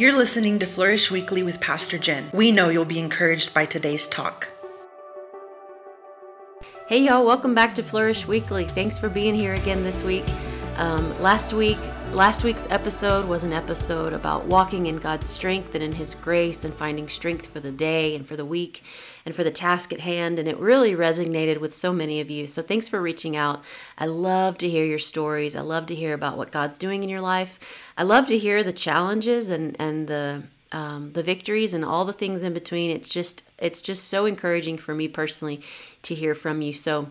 You're listening to Flourish Weekly with Pastor Jen. We know you'll be encouraged by today's talk. Hey, y'all, welcome back to Flourish Weekly. Thanks for being here again this week. Um, last week, last week's episode was an episode about walking in God's strength and in His grace and finding strength for the day and for the week and for the task at hand. And it really resonated with so many of you. So thanks for reaching out. I love to hear your stories. I love to hear about what God's doing in your life. I love to hear the challenges and and the um, the victories and all the things in between. It's just it's just so encouraging for me personally to hear from you. So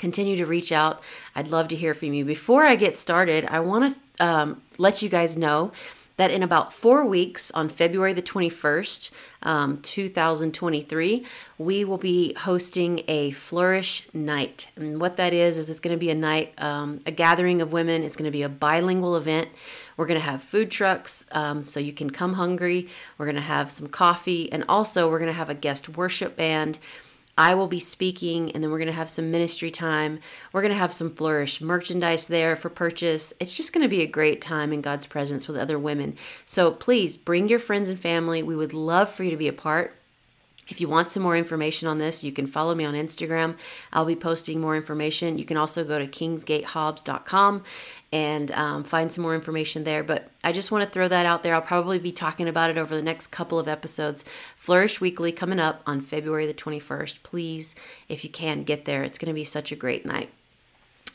continue to reach out. I'd love to hear from you. Before I get started, I want to um, let you guys know that in about four weeks, on February the 21st, um, 2023, we will be hosting a Flourish Night. And what that is, is it's going to be a night, um, a gathering of women. It's going to be a bilingual event. We're going to have food trucks um, so you can come hungry. We're going to have some coffee. And also, we're going to have a guest worship band. I will be speaking, and then we're going to have some ministry time. We're going to have some Flourish merchandise there for purchase. It's just going to be a great time in God's presence with other women. So please bring your friends and family. We would love for you to be a part. If you want some more information on this, you can follow me on Instagram. I'll be posting more information. You can also go to kingsgatehobbs.com and um, find some more information there. But I just want to throw that out there. I'll probably be talking about it over the next couple of episodes. Flourish Weekly coming up on February the 21st. Please, if you can, get there. It's going to be such a great night.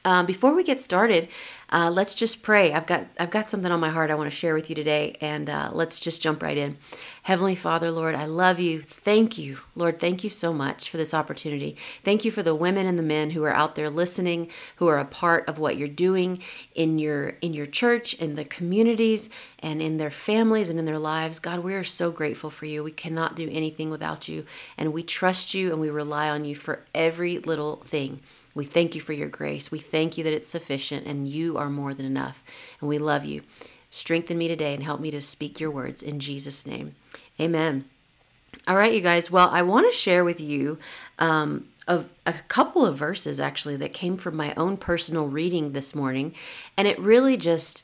Um, before we get started, uh, let's just pray. I've got I've got something on my heart I want to share with you today, and uh, let's just jump right in. Heavenly Father, Lord, I love you. Thank you, Lord. Thank you so much for this opportunity. Thank you for the women and the men who are out there listening, who are a part of what you're doing in your in your church, in the communities, and in their families and in their lives. God, we are so grateful for you. We cannot do anything without you, and we trust you and we rely on you for every little thing. We thank you for your grace. We thank you that it's sufficient and you are more than enough. And we love you. Strengthen me today and help me to speak your words in Jesus' name. Amen. All right, you guys. Well, I want to share with you um, of a couple of verses actually that came from my own personal reading this morning, and it really just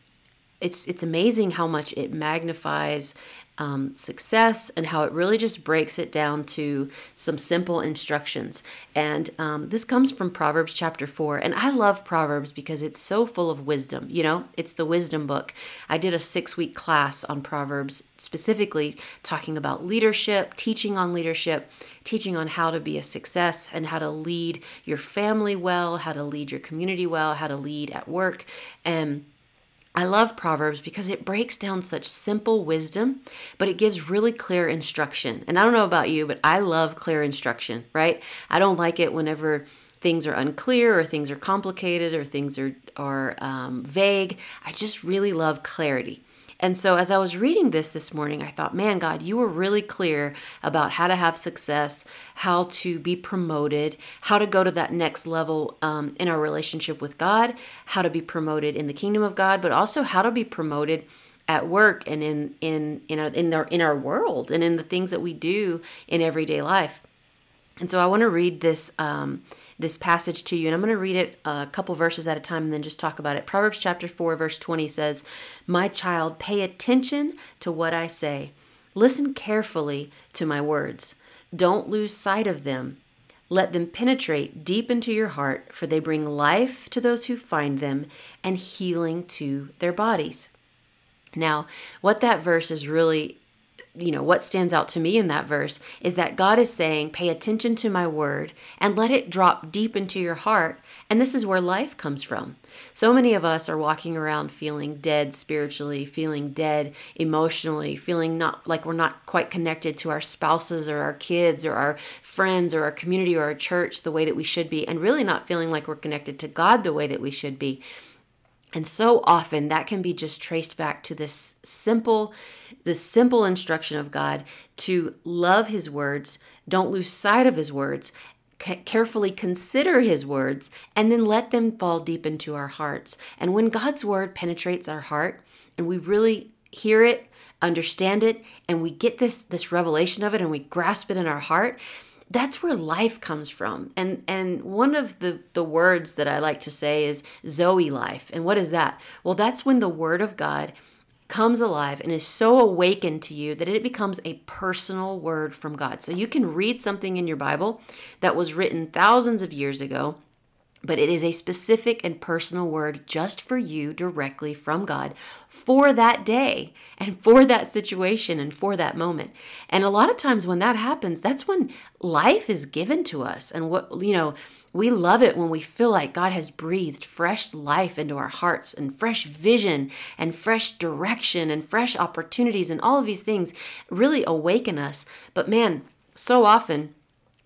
it's it's amazing how much it magnifies um, success and how it really just breaks it down to some simple instructions. And um, this comes from Proverbs chapter 4. And I love Proverbs because it's so full of wisdom. You know, it's the wisdom book. I did a six week class on Proverbs, specifically talking about leadership, teaching on leadership, teaching on how to be a success and how to lead your family well, how to lead your community well, how to lead at work. And I love Proverbs because it breaks down such simple wisdom, but it gives really clear instruction. And I don't know about you, but I love clear instruction, right? I don't like it whenever things are unclear or things are complicated or things are, are um, vague. I just really love clarity. And so, as I was reading this this morning, I thought, man, God, you were really clear about how to have success, how to be promoted, how to go to that next level um, in our relationship with God, how to be promoted in the kingdom of God, but also how to be promoted at work and in in in our, in our in our world and in the things that we do in everyday life. And so, I want to read this. Um, this passage to you, and I'm going to read it a couple verses at a time and then just talk about it. Proverbs chapter 4, verse 20 says, My child, pay attention to what I say. Listen carefully to my words. Don't lose sight of them. Let them penetrate deep into your heart, for they bring life to those who find them and healing to their bodies. Now, what that verse is really you know, what stands out to me in that verse is that God is saying, pay attention to my word and let it drop deep into your heart. And this is where life comes from. So many of us are walking around feeling dead spiritually, feeling dead emotionally, feeling not like we're not quite connected to our spouses or our kids or our friends or our community or our church the way that we should be, and really not feeling like we're connected to God the way that we should be. And so often that can be just traced back to this simple this simple instruction of God to love his words, don't lose sight of his words, carefully consider his words and then let them fall deep into our hearts. And when God's word penetrates our heart and we really hear it, understand it, and we get this this revelation of it and we grasp it in our heart, that's where life comes from. And and one of the the words that I like to say is Zoe life. And what is that? Well, that's when the word of God comes alive and is so awakened to you that it becomes a personal word from God. So you can read something in your Bible that was written thousands of years ago but it is a specific and personal word just for you directly from God for that day and for that situation and for that moment. And a lot of times when that happens, that's when life is given to us. And what, you know, we love it when we feel like God has breathed fresh life into our hearts and fresh vision and fresh direction and fresh opportunities and all of these things really awaken us. But man, so often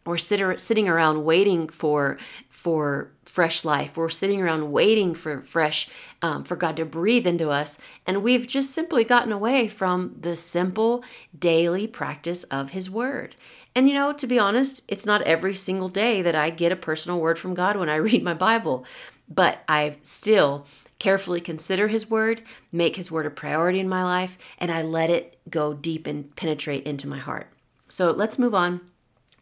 we're sit- sitting around waiting for for fresh life. We're sitting around waiting for fresh, um, for God to breathe into us. And we've just simply gotten away from the simple daily practice of His Word. And you know, to be honest, it's not every single day that I get a personal word from God when I read my Bible, but I still carefully consider His Word, make His Word a priority in my life, and I let it go deep and penetrate into my heart. So let's move on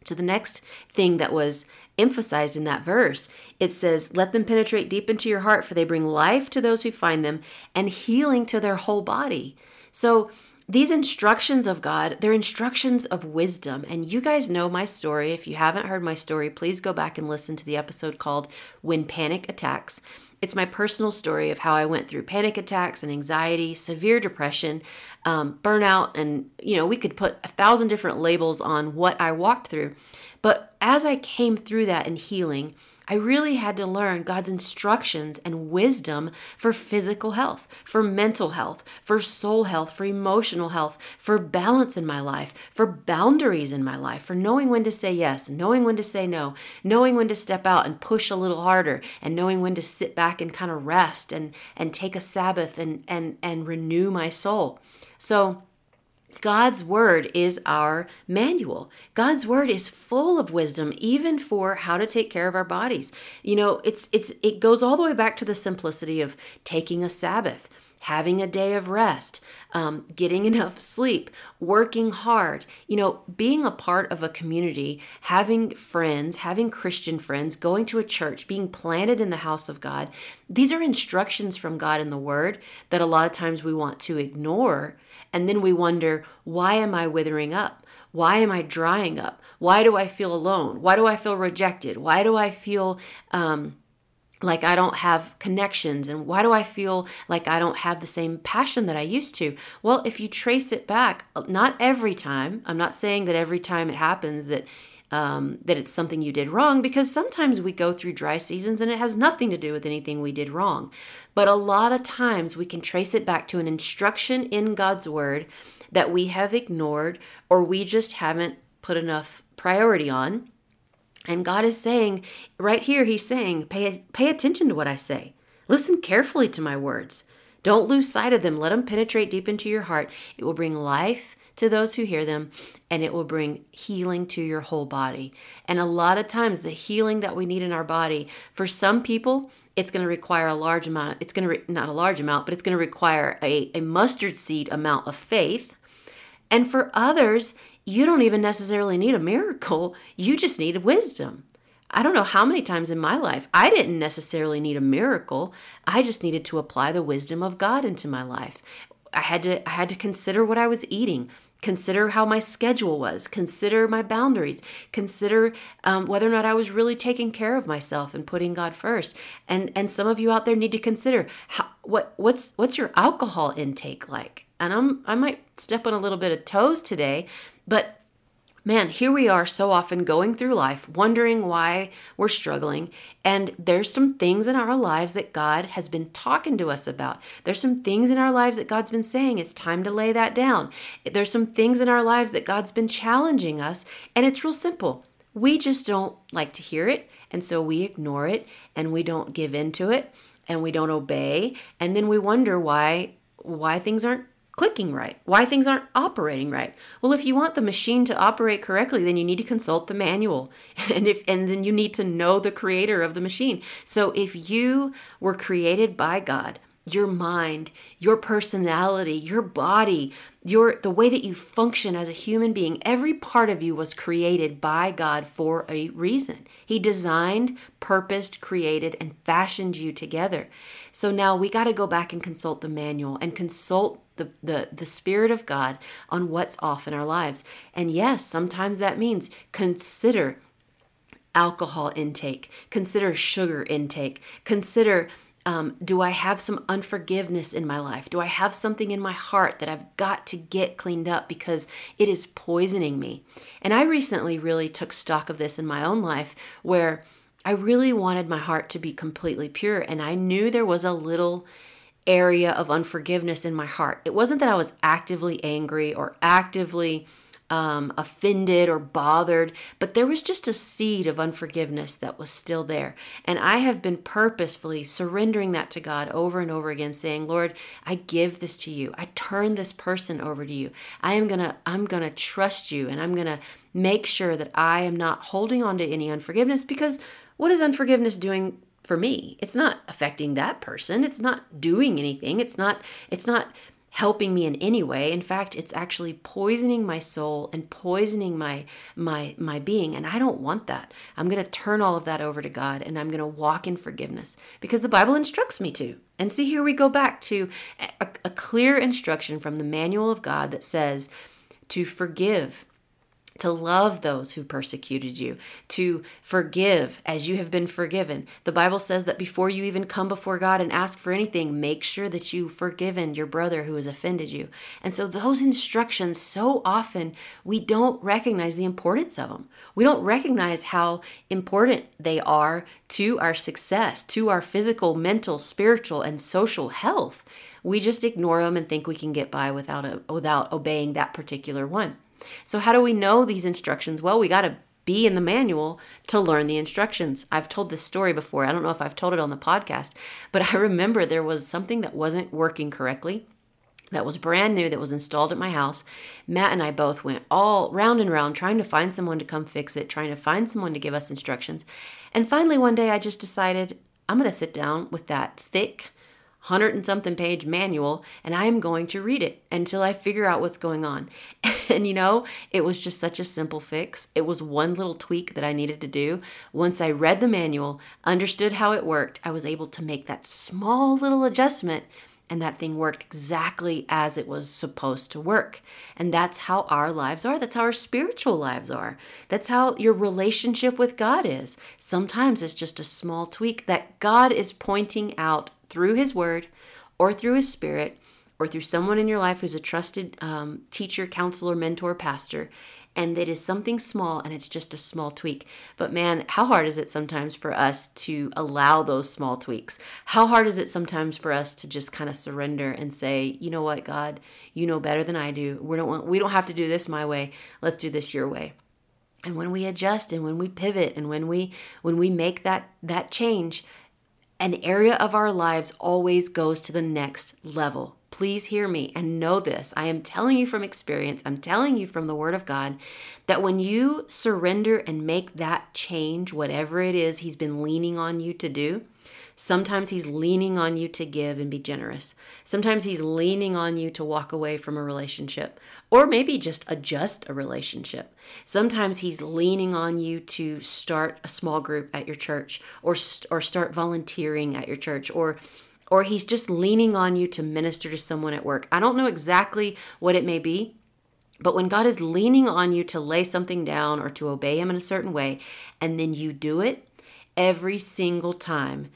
to the next thing that was emphasized in that verse. It says, Let them penetrate deep into your heart, for they bring life to those who find them and healing to their whole body. So, these instructions of God, they're instructions of wisdom. And you guys know my story. If you haven't heard my story, please go back and listen to the episode called When Panic Attacks. It's my personal story of how I went through panic attacks and anxiety, severe depression, um, burnout, and you know, we could put a thousand different labels on what I walked through. But as I came through that in healing, I really had to learn God's instructions and wisdom for physical health, for mental health, for soul health, for emotional health, for balance in my life, for boundaries in my life, for knowing when to say yes, knowing when to say no, knowing when to step out and push a little harder, and knowing when to sit back and kind of rest and and take a sabbath and and and renew my soul. So God's word is our manual. God's word is full of wisdom even for how to take care of our bodies. You know, it's it's it goes all the way back to the simplicity of taking a Sabbath, having a day of rest, um, getting enough sleep, working hard, you know, being a part of a community, having friends, having Christian friends, going to a church, being planted in the house of God. These are instructions from God in the Word that a lot of times we want to ignore. And then we wonder, why am I withering up? Why am I drying up? Why do I feel alone? Why do I feel rejected? Why do I feel um, like I don't have connections and why do I feel like I don't have the same passion that I used to? Well, if you trace it back, not every time, I'm not saying that every time it happens that um, that it's something you did wrong because sometimes we go through dry seasons and it has nothing to do with anything we did wrong. But a lot of times we can trace it back to an instruction in God's word that we have ignored or we just haven't put enough priority on and God is saying, right here, He's saying, pay, pay attention to what I say. Listen carefully to my words. Don't lose sight of them. Let them penetrate deep into your heart. It will bring life to those who hear them, and it will bring healing to your whole body. And a lot of times, the healing that we need in our body, for some people, it's going to require a large amount. It's going to, re- not a large amount, but it's going to require a, a mustard seed amount of faith. And for others, you don't even necessarily need a miracle, you just need wisdom. I don't know how many times in my life I didn't necessarily need a miracle. I just needed to apply the wisdom of God into my life. I had to I had to consider what I was eating, consider how my schedule was, consider my boundaries, consider um, whether or not I was really taking care of myself and putting God first. And and some of you out there need to consider how, what what's what's your alcohol intake like. And I'm I might step on a little bit of toes today but man, here we are so often going through life wondering why we're struggling. And there's some things in our lives that God has been talking to us about. There's some things in our lives that God's been saying, it's time to lay that down. There's some things in our lives that God's been challenging us. And it's real simple. We just don't like to hear it. And so we ignore it and we don't give into it and we don't obey. And then we wonder why why things aren't clicking right, why things aren't operating right. Well, if you want the machine to operate correctly, then you need to consult the manual. And if and then you need to know the creator of the machine. So if you were created by God, your mind, your personality, your body, your the way that you function as a human being. Every part of you was created by God for a reason. He designed, purposed, created and fashioned you together. So now we got to go back and consult the manual and consult the, the the spirit of God on what's off in our lives. And yes, sometimes that means consider alcohol intake, consider sugar intake, consider um, do I have some unforgiveness in my life? Do I have something in my heart that I've got to get cleaned up because it is poisoning me? And I recently really took stock of this in my own life where I really wanted my heart to be completely pure. And I knew there was a little area of unforgiveness in my heart. It wasn't that I was actively angry or actively um, offended or bothered, but there was just a seed of unforgiveness that was still there. And I have been purposefully surrendering that to God over and over again, saying, Lord, I give this to you. I turn this person over to you. I am gonna, I'm gonna trust you and I'm gonna make sure that I am not holding on to any unforgiveness because what is unforgiveness doing for me it's not affecting that person it's not doing anything it's not it's not helping me in any way. In fact it's actually poisoning my soul and poisoning my my my being and i don't want that. I'm going to turn all of that over to god and i'm going to walk in forgiveness because the bible instructs me to. And see here we go back to a, a clear instruction from the manual of god that says to forgive to love those who persecuted you, to forgive as you have been forgiven. The Bible says that before you even come before God and ask for anything, make sure that you've forgiven your brother who has offended you. And so, those instructions, so often we don't recognize the importance of them. We don't recognize how important they are to our success, to our physical, mental, spiritual, and social health. We just ignore them and think we can get by without, a, without obeying that particular one. So, how do we know these instructions? Well, we got to be in the manual to learn the instructions. I've told this story before. I don't know if I've told it on the podcast, but I remember there was something that wasn't working correctly that was brand new that was installed at my house. Matt and I both went all round and round trying to find someone to come fix it, trying to find someone to give us instructions. And finally, one day I just decided I'm going to sit down with that thick, hundred and something page manual and I am going to read it until I figure out what's going on. And you know, it was just such a simple fix. It was one little tweak that I needed to do. Once I read the manual, understood how it worked, I was able to make that small little adjustment and that thing worked exactly as it was supposed to work. And that's how our lives are. That's how our spiritual lives are. That's how your relationship with God is. Sometimes it's just a small tweak that God is pointing out through His Word or through His Spirit or through someone in your life who's a trusted um, teacher, counselor, mentor, pastor, and it is something small and it's just a small tweak. But man, how hard is it sometimes for us to allow those small tweaks? How hard is it sometimes for us to just kind of surrender and say, you know what, God, you know better than I do. We don't want, we don't have to do this my way. Let's do this your way. And when we adjust and when we pivot and when we when we make that that change, an area of our lives always goes to the next level. Please hear me and know this. I am telling you from experience, I'm telling you from the Word of God, that when you surrender and make that change, whatever it is He's been leaning on you to do, Sometimes he's leaning on you to give and be generous. Sometimes he's leaning on you to walk away from a relationship or maybe just adjust a relationship. Sometimes he's leaning on you to start a small group at your church or or start volunteering at your church or or he's just leaning on you to minister to someone at work. I don't know exactly what it may be, but when God is leaning on you to lay something down or to obey Him in a certain way, and then you do it, every single time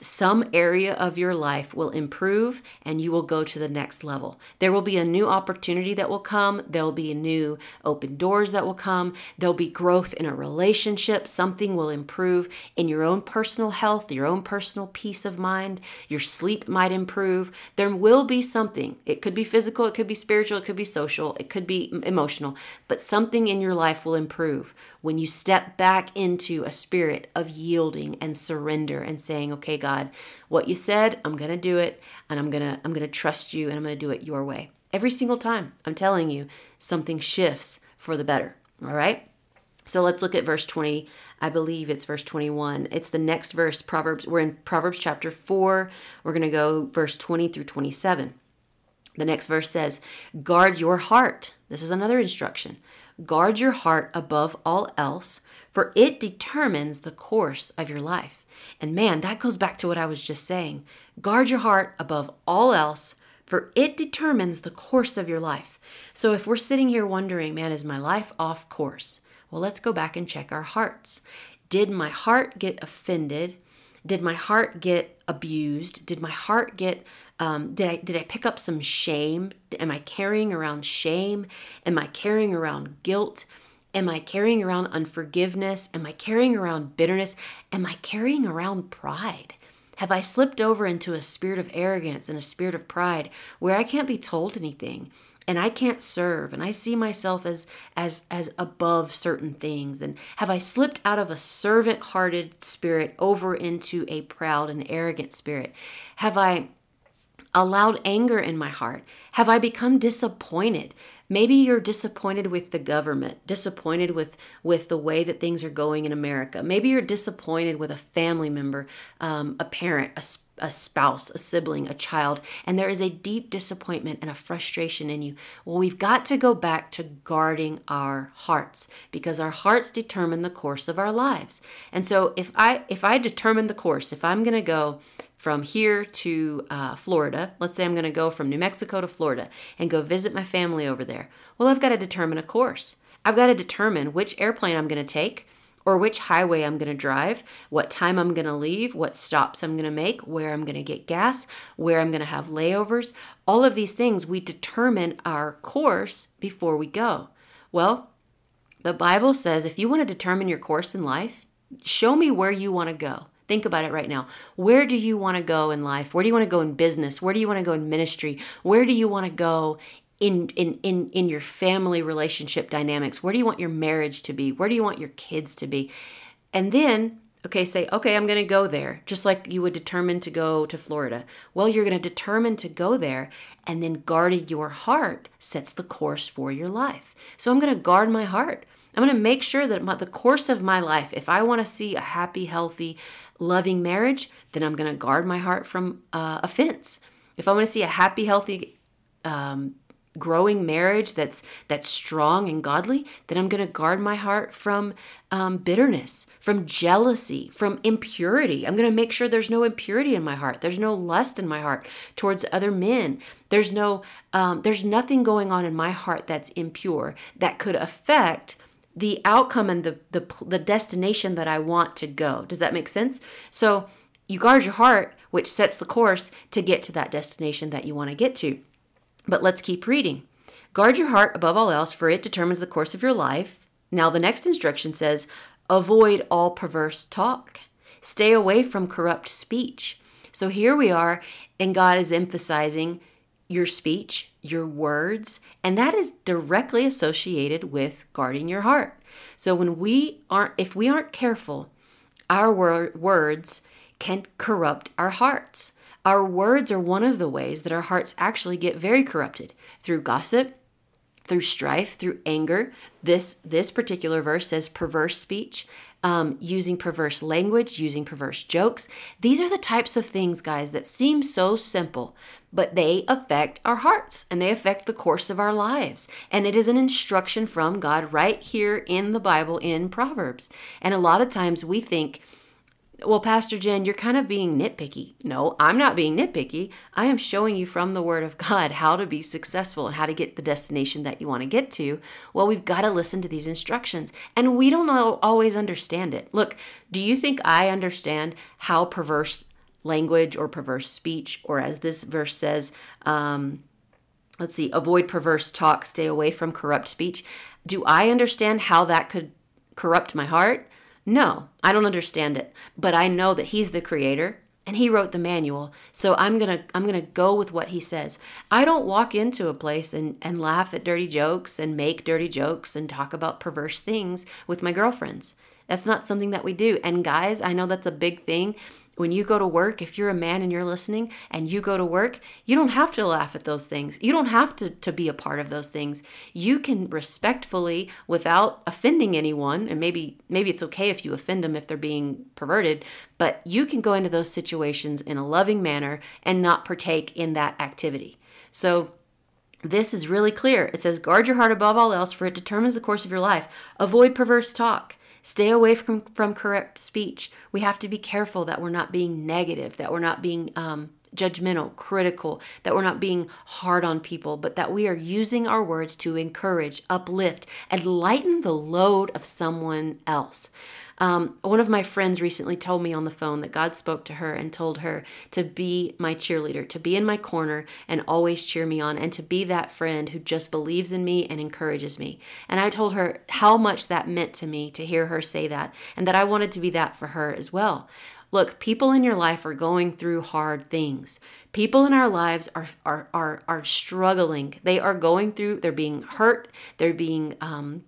some area of your life will improve and you will go to the next level. There will be a new opportunity that will come. There'll be new open doors that will come. There'll be growth in a relationship. Something will improve in your own personal health, your own personal peace of mind. Your sleep might improve. There will be something. It could be physical, it could be spiritual, it could be social, it could be emotional, but something in your life will improve when you step back into a spirit of yielding and surrender and saying, okay, God, what you said, I'm going to do it and I'm going to I'm going to trust you and I'm going to do it your way. Every single time, I'm telling you, something shifts for the better. All right? So let's look at verse 20. I believe it's verse 21. It's the next verse, Proverbs. We're in Proverbs chapter 4. We're going to go verse 20 through 27. The next verse says, Guard your heart. This is another instruction. Guard your heart above all else, for it determines the course of your life. And man, that goes back to what I was just saying. Guard your heart above all else, for it determines the course of your life. So if we're sitting here wondering, man, is my life off course? Well, let's go back and check our hearts. Did my heart get offended? Did my heart get abused? Did my heart get um, did I did I pick up some shame? Am I carrying around shame? Am I carrying around guilt? Am I carrying around unforgiveness? Am I carrying around bitterness? Am I carrying around pride? Have I slipped over into a spirit of arrogance and a spirit of pride where I can't be told anything? And I can't serve and I see myself as as as above certain things and have I slipped out of a servant-hearted spirit over into a proud and arrogant spirit? Have I allowed anger in my heart have I become disappointed maybe you're disappointed with the government disappointed with with the way that things are going in America maybe you're disappointed with a family member um, a parent a a spouse, a sibling, a child, and there is a deep disappointment and a frustration in you. Well, we've got to go back to guarding our hearts because our hearts determine the course of our lives. And so if I if I determine the course, if I'm going to go from here to uh, Florida, let's say I'm going to go from New Mexico to Florida and go visit my family over there. Well, I've got to determine a course. I've got to determine which airplane I'm going to take or which highway I'm going to drive, what time I'm going to leave, what stops I'm going to make, where I'm going to get gas, where I'm going to have layovers. All of these things, we determine our course before we go. Well, the Bible says if you want to determine your course in life, show me where you want to go. Think about it right now. Where do you want to go in life? Where do you want to go in business? Where do you want to go in ministry? Where do you want to go in in in in your family relationship dynamics where do you want your marriage to be where do you want your kids to be and then okay say okay i'm going to go there just like you would determine to go to florida well you're going to determine to go there and then guarding your heart sets the course for your life so i'm going to guard my heart i'm going to make sure that my, the course of my life if i want to see a happy healthy loving marriage then i'm going to guard my heart from uh, offense. If i want to see a happy healthy um, growing marriage that's that's strong and godly then i'm going to guard my heart from um, bitterness from jealousy from impurity. I'm going to make sure there's no impurity in my heart. There's no lust in my heart towards other men. There's no um, there's nothing going on in my heart that's impure that could affect the outcome and the, the the destination that i want to go does that make sense so you guard your heart which sets the course to get to that destination that you want to get to but let's keep reading. Guard your heart above all else, for it determines the course of your life. Now, the next instruction says, Avoid all perverse talk. Stay away from corrupt speech. So here we are, and God is emphasizing your speech, your words, and that is directly associated with guarding your heart. So when we aren't, if we aren't careful, our wor- words can corrupt our hearts. Our words are one of the ways that our hearts actually get very corrupted through gossip, through strife, through anger. This this particular verse says perverse speech, um, using perverse language, using perverse jokes. These are the types of things, guys, that seem so simple, but they affect our hearts and they affect the course of our lives. And it is an instruction from God right here in the Bible in Proverbs. And a lot of times we think well, Pastor Jen, you're kind of being nitpicky. No, I'm not being nitpicky. I am showing you from the Word of God how to be successful and how to get the destination that you want to get to. Well, we've got to listen to these instructions, and we don't always understand it. Look, do you think I understand how perverse language or perverse speech, or as this verse says, um, let's see, avoid perverse talk, stay away from corrupt speech? Do I understand how that could corrupt my heart? No, I don't understand it, but I know that he's the creator and he wrote the manual. So I'm to I'm to go with what he says. I don't walk into a place and and laugh at dirty jokes and make dirty jokes and talk about perverse things with my girlfriends. That's not something that we do. And guys, I know that's a big thing. When you go to work, if you're a man and you're listening and you go to work, you don't have to laugh at those things. You don't have to, to be a part of those things. You can respectfully, without offending anyone, and maybe maybe it's okay if you offend them if they're being perverted, but you can go into those situations in a loving manner and not partake in that activity. So this is really clear. It says, guard your heart above all else, for it determines the course of your life. Avoid perverse talk. Stay away from, from corrupt speech. We have to be careful that we're not being negative, that we're not being um, judgmental, critical, that we're not being hard on people, but that we are using our words to encourage, uplift, and lighten the load of someone else. Um, one of my friends recently told me on the phone that God spoke to her and told her to be my cheerleader, to be in my corner and always cheer me on, and to be that friend who just believes in me and encourages me. And I told her how much that meant to me to hear her say that, and that I wanted to be that for her as well. Look, people in your life are going through hard things. People in our lives are are are, are struggling. They are going through. They're being hurt. They're being um,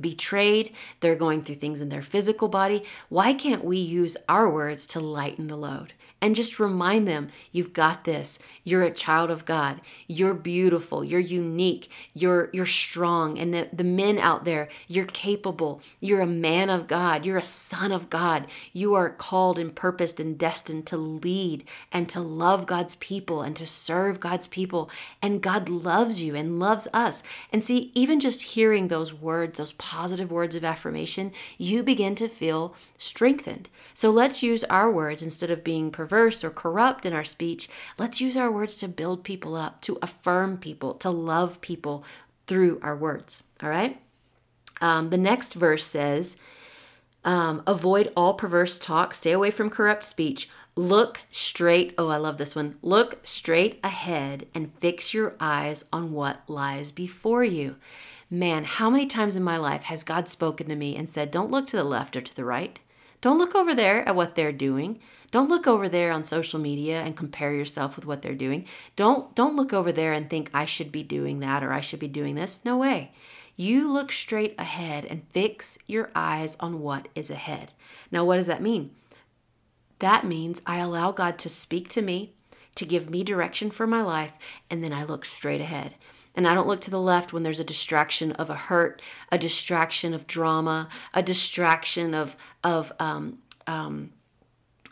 betrayed, they're going through things in their physical body. Why can't we use our words to lighten the load? And just remind them you've got this. You're a child of god. You're beautiful. You're unique. You're you're strong. And the, the men out there you're capable. You're a man of god. You're a son of god. You are called and purposed and destined to lead and to love god's people and to serve god's people. And god loves you and loves us. And see even just hearing those words those positive words of affirmation you begin to feel strengthened. So let's use our words instead of being perverse or corrupt in our speech. Let's use our words to build people up, to affirm people, to love people through our words. All right? Um, the next verse says, um, avoid all perverse talk, stay away from corrupt speech. Look straight, oh, I love this one. Look straight ahead and fix your eyes on what lies before you. Man, how many times in my life has God spoken to me and said, Don't look to the left or to the right? Don't look over there at what they're doing. Don't look over there on social media and compare yourself with what they're doing. Don't don't look over there and think I should be doing that or I should be doing this. No way. You look straight ahead and fix your eyes on what is ahead. Now what does that mean? That means I allow God to speak to me, to give me direction for my life, and then I look straight ahead. And I don't look to the left when there's a distraction of a hurt, a distraction of drama, a distraction of of um, um,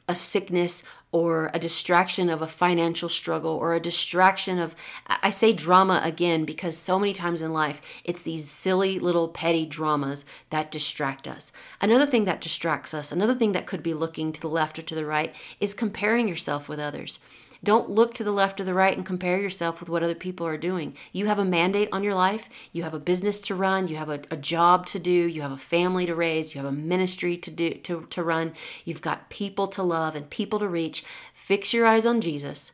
a sickness or a distraction of a financial struggle or a distraction of I say drama again because so many times in life it's these silly little petty dramas that distract us. Another thing that distracts us, another thing that could be looking to the left or to the right is comparing yourself with others. Don't look to the left or the right and compare yourself with what other people are doing. You have a mandate on your life. You have a business to run. You have a, a job to do. You have a family to raise. You have a ministry to do to, to run. You've got people to love and people to reach. Fix your eyes on Jesus,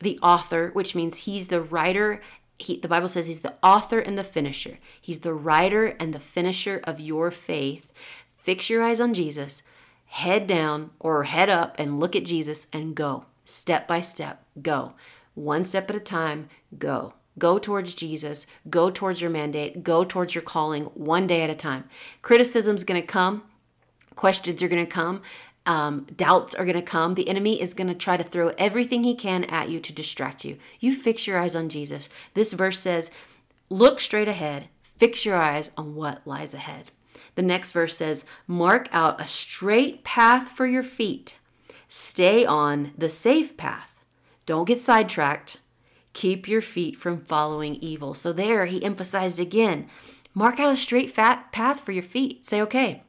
the author, which means he's the writer he, the Bible says he's the author and the finisher. He's the writer and the finisher of your faith. Fix your eyes on Jesus, head down or head up and look at Jesus and go step by step, go. One step at a time, go. Go towards Jesus, go towards your mandate, go towards your calling one day at a time. Criticism's going to come, questions are going to come, um, doubts are going to come. The enemy is going to try to throw everything he can at you to distract you. You fix your eyes on Jesus. This verse says, Look straight ahead, fix your eyes on what lies ahead. The next verse says, Mark out a straight path for your feet Stay on the safe path. Don't get sidetracked. Keep your feet from following evil. So, there he emphasized again mark out a straight fat path for your feet. Say, okay,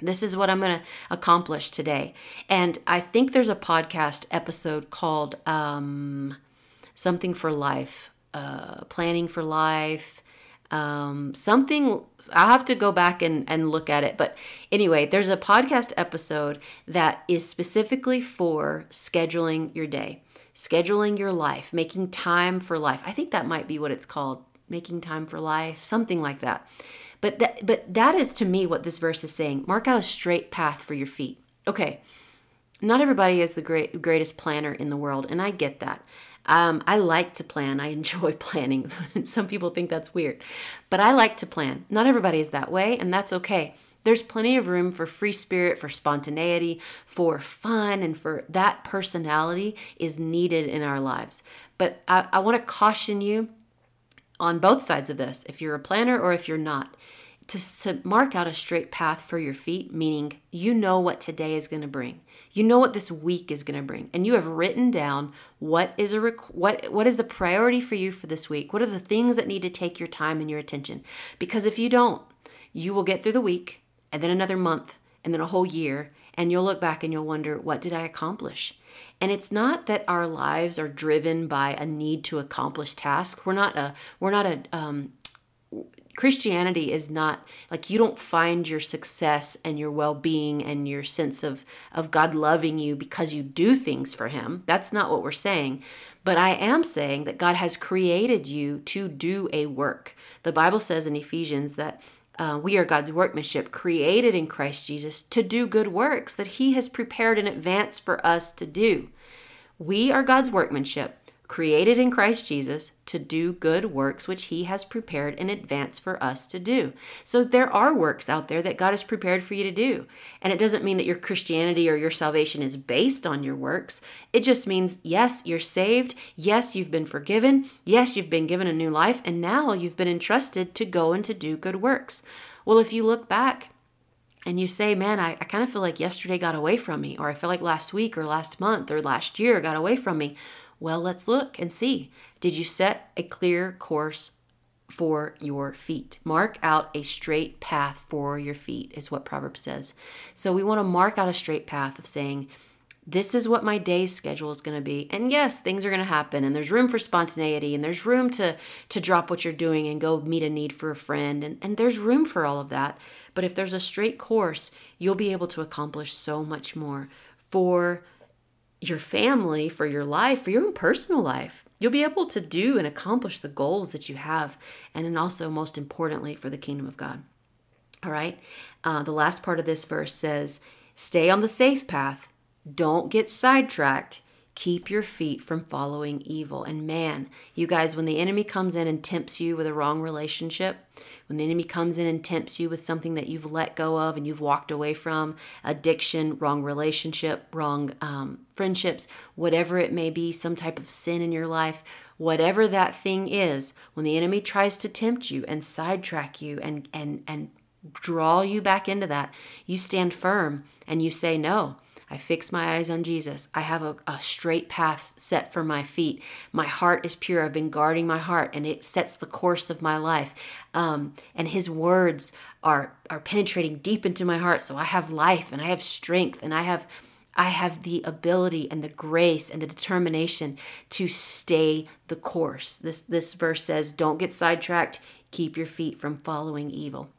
this is what I'm going to accomplish today. And I think there's a podcast episode called um, Something for Life, uh, Planning for Life, um, something I'll have to go back and, and look at it. But anyway, there's a podcast episode that is specifically for scheduling your day, scheduling your life, making time for life. I think that might be what it's called, making time for life, something like that. But that, but that is to me what this verse is saying. Mark out a straight path for your feet. Okay, not everybody is the great greatest planner in the world, and I get that. Um, I like to plan. I enjoy planning. Some people think that's weird, but I like to plan. Not everybody is that way, and that's okay. There's plenty of room for free spirit, for spontaneity, for fun, and for that personality is needed in our lives. But I, I want to caution you on both sides of this, if you're a planner or if you're not, to, to mark out a straight path for your feet, meaning you know what today is going to bring. You know what this week is going to bring, and you have written down what is a what what is the priority for you for this week. What are the things that need to take your time and your attention? Because if you don't, you will get through the week and then another month and then a whole year, and you'll look back and you'll wonder, what did I accomplish? And it's not that our lives are driven by a need to accomplish tasks. We're not a we're not a um, Christianity is not like you don't find your success and your well-being and your sense of of God loving you because you do things for him. That's not what we're saying. But I am saying that God has created you to do a work. The Bible says in Ephesians that uh, we are God's workmanship, created in Christ Jesus to do good works that He has prepared in advance for us to do. We are God's workmanship, created in Christ Jesus to do good works which he has prepared in advance for us to do. So there are works out there that God has prepared for you to do. And it doesn't mean that your Christianity or your salvation is based on your works. It just means yes, you're saved. Yes, you've been forgiven. Yes, you've been given a new life and now you've been entrusted to go and to do good works. Well, if you look back and you say, man, I, I kind of feel like yesterday got away from me, or I feel like last week or last month or last year got away from me. Well, let's look and see. Did you set a clear course for your feet? Mark out a straight path for your feet, is what Proverbs says. So we want to mark out a straight path of saying, this is what my day schedule is going to be and yes things are going to happen and there's room for spontaneity and there's room to to drop what you're doing and go meet a need for a friend and, and there's room for all of that but if there's a straight course you'll be able to accomplish so much more for your family, for your life, for your own personal life. You'll be able to do and accomplish the goals that you have, and then also, most importantly, for the kingdom of God. All right. Uh, the last part of this verse says, Stay on the safe path. Don't get sidetracked. Keep your feet from following evil. And man, you guys, when the enemy comes in and tempts you with a wrong relationship, when the enemy comes in and tempts you with something that you've let go of and you've walked away from, addiction, wrong relationship, wrong um, friendships, whatever it may be, some type of sin in your life, whatever that thing is, when the enemy tries to tempt you and sidetrack you and and and draw you back into that, you stand firm and you say no. I fix my eyes on Jesus. I have a, a, straight path set for my feet. My heart is pure. I've been guarding my heart, and it sets the course of my life. Um, and His words are are penetrating deep into my heart. So I have life, and I have strength, and I have I have the ability and the grace and the determination to stay the course. This this verse says, "Don't get sidetracked. Keep your feet from following evil."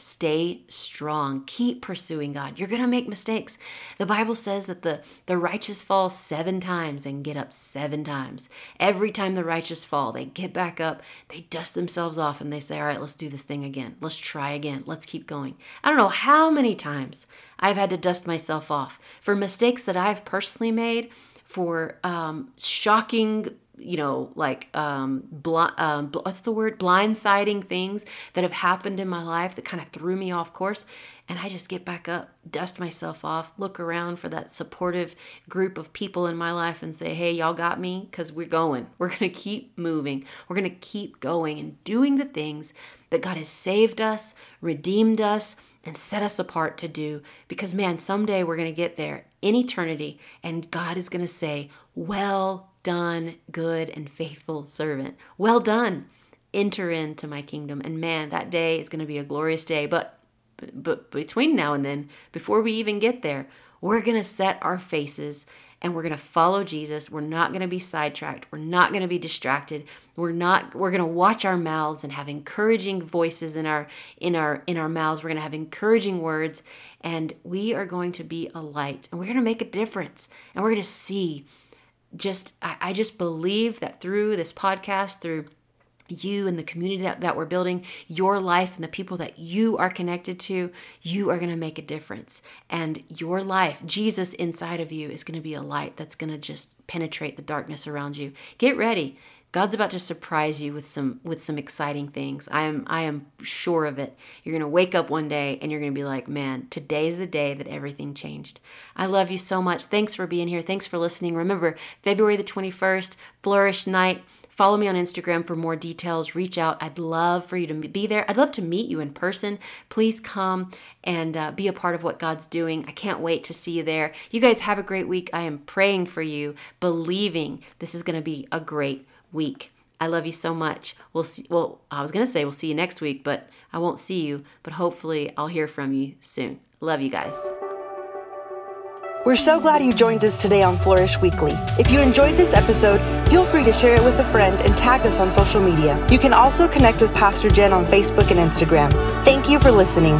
Stay strong. Keep pursuing God. You're going to make mistakes. The Bible says that the, the righteous fall seven times and get up seven times. Every time the righteous fall, they get back up, they dust themselves off, and they say, All right, let's do this thing again. Let's try again. Let's keep going. I don't know how many times I've had to dust myself off for mistakes that I've personally made, for um, shocking you know, like um, bl- um, what's the word? Blindsiding things that have happened in my life that kind of threw me off course. And I just get back up, dust myself off, look around for that supportive group of people in my life and say, hey, y'all got me? Because we're going. We're going to keep moving. We're going to keep going and doing the things that God has saved us, redeemed us, and set us apart to do. Because, man, someday we're going to get there in eternity and God is going to say, well done, good and faithful servant. Well done. Enter into my kingdom. And man, that day is going to be a glorious day. But but between now and then, before we even get there, we're going to set our faces and we're going to follow Jesus. We're not going to be sidetracked. We're not going to be distracted. We're not we're going to watch our mouths and have encouraging voices in our in our in our mouths. We're going to have encouraging words and we are going to be a light and we're going to make a difference and we're going to see just I, I just believe that through this podcast, through you and the community that, that we're building, your life and the people that you are connected to, you are going to make a difference. And your life, Jesus inside of you, is going to be a light that's going to just penetrate the darkness around you. Get ready. God's about to surprise you with some with some exciting things. I am I am sure of it. You're going to wake up one day and you're going to be like, "Man, today's the day that everything changed." I love you so much. Thanks for being here. Thanks for listening. Remember, February the 21st, Flourish Night. Follow me on Instagram for more details. Reach out. I'd love for you to be there. I'd love to meet you in person. Please come and uh, be a part of what God's doing. I can't wait to see you there. You guys have a great week. I am praying for you, believing this is going to be a great week. I love you so much. We'll see. Well, I was going to say we'll see you next week, but I won't see you. But hopefully, I'll hear from you soon. Love you guys. We're so glad you joined us today on Flourish Weekly. If you enjoyed this episode, feel free to share it with a friend and tag us on social media. You can also connect with Pastor Jen on Facebook and Instagram. Thank you for listening.